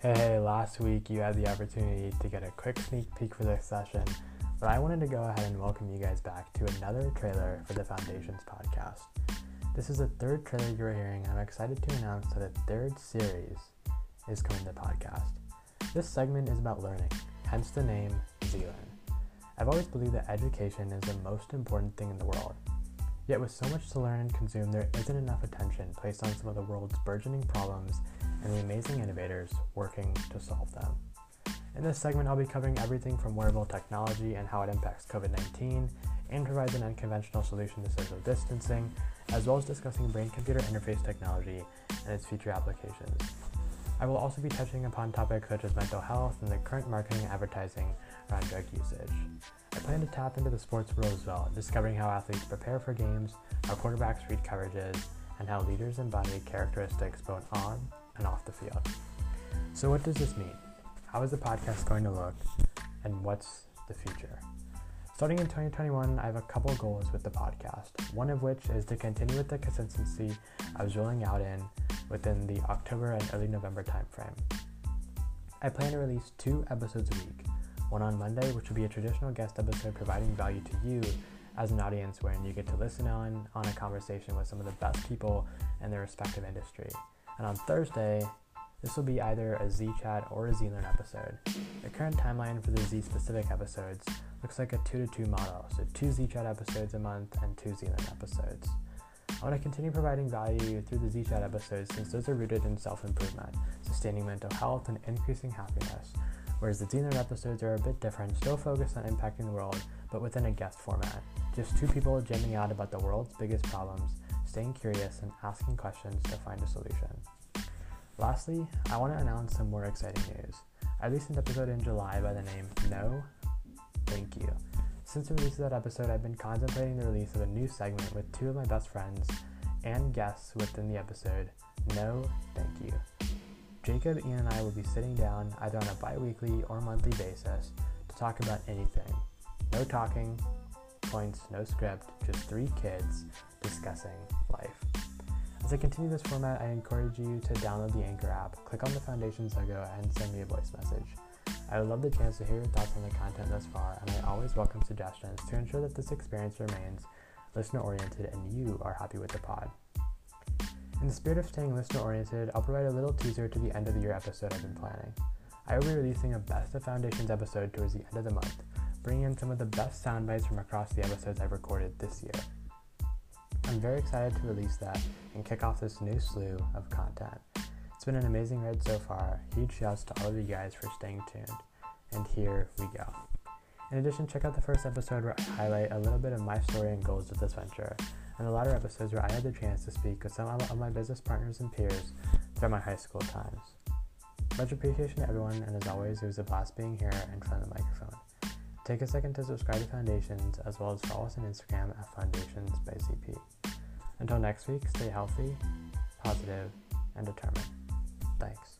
Hey, hey, last week you had the opportunity to get a quick sneak peek for this session, but I wanted to go ahead and welcome you guys back to another trailer for the Foundations podcast. This is the third trailer you're hearing, and I'm excited to announce that a third series is coming to the podcast. This segment is about learning, hence the name Z-Learn. I've always believed that education is the most important thing in the world. Yet, with so much to learn and consume, there isn't enough attention placed on some of the world's burgeoning problems and the amazing innovators working to solve them. In this segment, I'll be covering everything from wearable technology and how it impacts COVID 19 and provides an unconventional solution to social distancing, as well as discussing brain computer interface technology and its future applications. I will also be touching upon topics such as mental health and the current marketing and advertising drug usage. I plan to tap into the sports world as well, discovering how athletes prepare for games, how quarterbacks read coverages, and how leaders embody characteristics both on and off the field. So, what does this mean? How is the podcast going to look? And what's the future? Starting in 2021, I have a couple goals with the podcast, one of which is to continue with the consistency I was rolling out in within the October and early November timeframe. I plan to release two episodes a week, one on Monday, which will be a traditional guest episode providing value to you as an audience wherein you get to listen on on a conversation with some of the best people in their respective industry. And on Thursday, this will be either a Z Chat or a Z Learn episode. The current timeline for the Z specific episodes looks like a 2 to 2 model, so 2 Z Chat episodes a month and 2 Z Learn episodes. I want to continue providing value through the Z Chat episodes since those are rooted in self improvement, sustaining mental health, and increasing happiness, whereas the Z episodes are a bit different, still focused on impacting the world, but within a guest format. Just two people jamming out about the world's biggest problems staying curious, and asking questions to find a solution. Lastly, I want to announce some more exciting news. I released an episode in July by the name No Thank You. Since the release of that episode, I've been contemplating the release of a new segment with two of my best friends and guests within the episode No Thank You. Jacob, Ian, and I will be sitting down either on a bi weekly or monthly basis to talk about anything. No talking, points, no script, just three kids discussing life. As I continue this format, I encourage you to download the Anchor app, click on the Foundations logo, and send me a voice message. I would love the chance to hear your thoughts on the content thus far, and I always welcome suggestions to ensure that this experience remains listener oriented and you are happy with the pod. In the spirit of staying listener oriented, I'll provide a little teaser to the end of the year episode I've been planning. I will be releasing a Best of Foundations episode towards the end of the month, bringing in some of the best sound bites from across the episodes I've recorded this year. I'm very excited to release that and kick off this new slew of content. It's been an amazing ride so far. Huge shouts to all of you guys for staying tuned. And here we go. In addition, check out the first episode where I highlight a little bit of my story and goals with this venture, and the latter episodes where I had the chance to speak with some of my business partners and peers throughout my high school times. Much appreciation to everyone, and as always, it was a blast being here in front of the microphone. Take a second to subscribe to Foundations as well as follow us on Instagram at Foundations by ZP. Until next week, stay healthy, positive, and determined. Thanks.